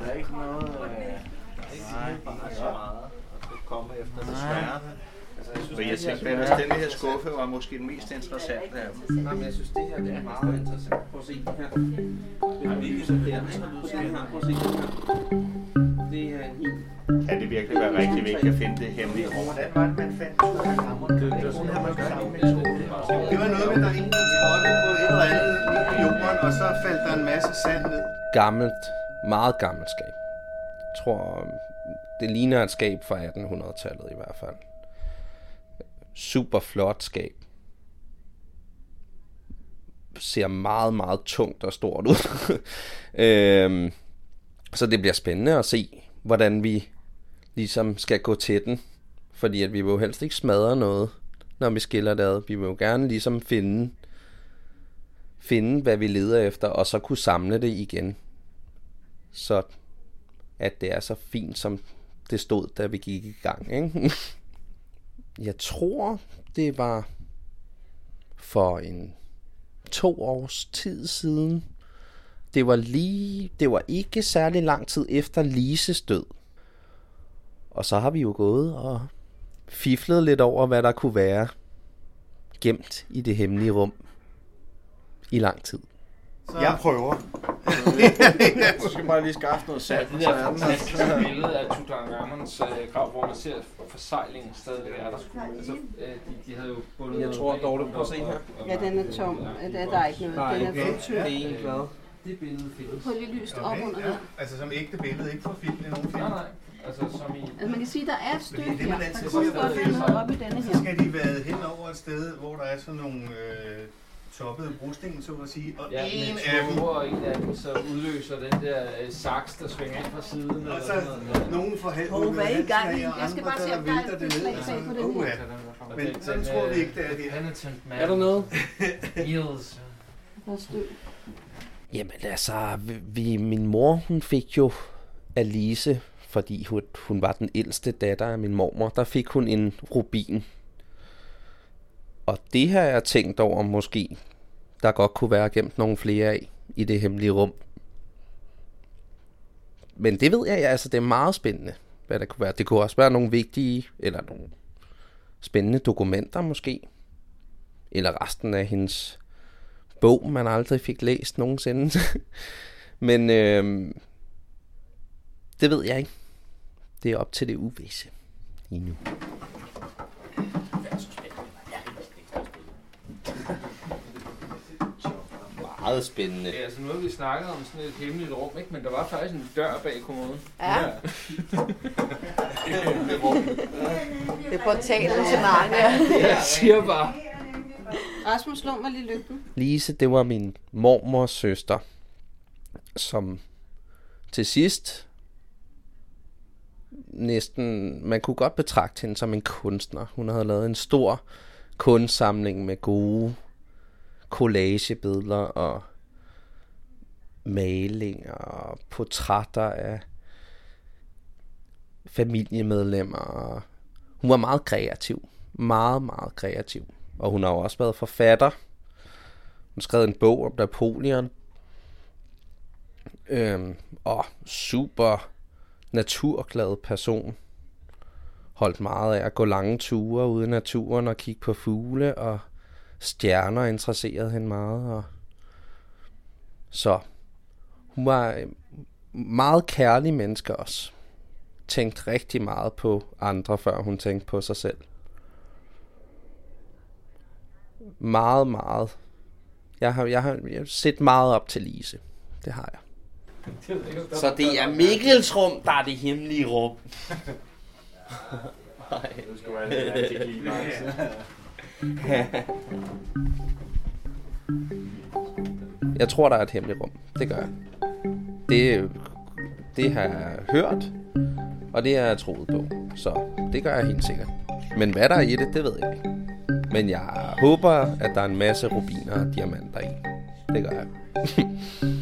Der er ikke noget... Øh, nej, ikke så meget at komme efter, desværre. For jeg tænkte, at den her skuffe var måske den mest interessante af dem. Nej, men jeg synes, det her det er meget interessant. Prøv at se den her. Det er virkelig der? Du ser her. Prøv at se den her. Det er en hin. Kan det virkelig være rigtigt, at vi ikke kan finde det hemmelige rum? Hvordan var det, man fandt ud af kammeren? Det, det, det var noget med, der ingen trådte på et eller andet i jorden, og så faldt der en masse sand ned. Gammelt, meget gammelt skab. Jeg tror, det ligner et skab fra 1800-tallet i hvert fald. Super flot skab. Ser meget, meget tungt og stort ud. øhm, så det bliver spændende at se, hvordan vi ligesom skal gå til den. Fordi at vi vil jo helst ikke smadre noget, når vi skiller det ad. Vi vil jo gerne ligesom finde, finde, hvad vi leder efter, og så kunne samle det igen. Så at det er så fint, som det stod, da vi gik i gang. Ikke? Jeg tror, det var for en to års tid siden. Det var lige, det var ikke særlig lang tid efter Lises død. Og så har vi jo gået og fiflet lidt over, hvad der kunne være gemt i det hemmelige rum i lang tid. Så. Jeg prøver. du skal bare lige skaffe noget salt. Det der fantastiske billede af Tutankhamons øh, grav, hvor man ser forsejlingen stadig er der. Altså, øh, de, de havde jo bundet Jeg tror, Dorte, prøv at se her. Ja, den er tom. Der, der er ikke noget. Nej, Den er okay. for tyr. Det er en glad. Det billede findes. Prøv lige lyst op under der. Altså som ægte billede, ikke fra film i nogen film. Nej, nej. Altså, som i... Altså man kan sige, der er et stykke det, man her. Der kunne godt være noget oppe i denne Så her. skal de være hen over et sted, hvor der er sådan nogle øh, toppede brosten, så at sige. Og Ja, en med af dem, og en af dem så udløser den der øh, saks, der svinger ind fra siden. og eller så noget. nogen får halv Hov, hvad er I gang i? og Jeg skal andre, bare se, der om der er vælter et det ned. beslag på den og her. så, Og Men den- sådan den, tror vi øh, ikke, det er det. Penitent man. Er der noget? Eels. Der er støv. Jamen altså, vi- vi, min mor, hun fik jo Alice, fordi hun, hun var den ældste datter af min mormor, der fik hun en rubin. Og det har jeg tænkt over måske, der godt kunne være gemt nogle flere af i det hemmelige rum. Men det ved jeg, altså det er meget spændende, hvad der kunne være. Det kunne også være nogle vigtige, eller nogle spændende dokumenter måske. Eller resten af hendes bog, man aldrig fik læst nogensinde. Men øh, det ved jeg ikke. Det er op til det uvisse lige nu. Meget spændende. Ja, altså nu har vi snakket om sådan et hemmeligt rum, ikke? men der var faktisk en dør bag kommoden. Ja. Rum. Det er portalen til Narnia. Jeg siger bare. Rasmus, slå mig lige lygten. Lise, det var min mormors søster, som til sidst næsten, man kunne godt betragte hende som en kunstner. Hun havde lavet en stor kunstsamling med gode collagebilleder og malinger og portrætter af familiemedlemmer. og Hun var meget kreativ. Meget, meget kreativ. Og hun har jo også været forfatter. Hun skrev en bog om Napoleon. Øhm, og super naturglad person. Holdt meget af at gå lange ture ude i naturen og kigge på fugle og stjerner interesserede hende meget. Og så hun var øh, meget kærlig menneske også. Tænkte rigtig meget på andre, før hun tænkte på sig selv. Meget, meget. Jeg har, jeg har, jeg har set meget op til Lise. Det har jeg. Så det er Mikkels rum, der er det hemmelige rum. Nej. Jeg tror, der er et hemmeligt rum. Det gør jeg. Det, det har jeg hørt, og det har jeg troet på. Så det gør jeg helt sikkert. Men hvad der er i det, det ved jeg ikke. Men jeg håber, at der er en masse rubiner og diamanter i. Det gør jeg.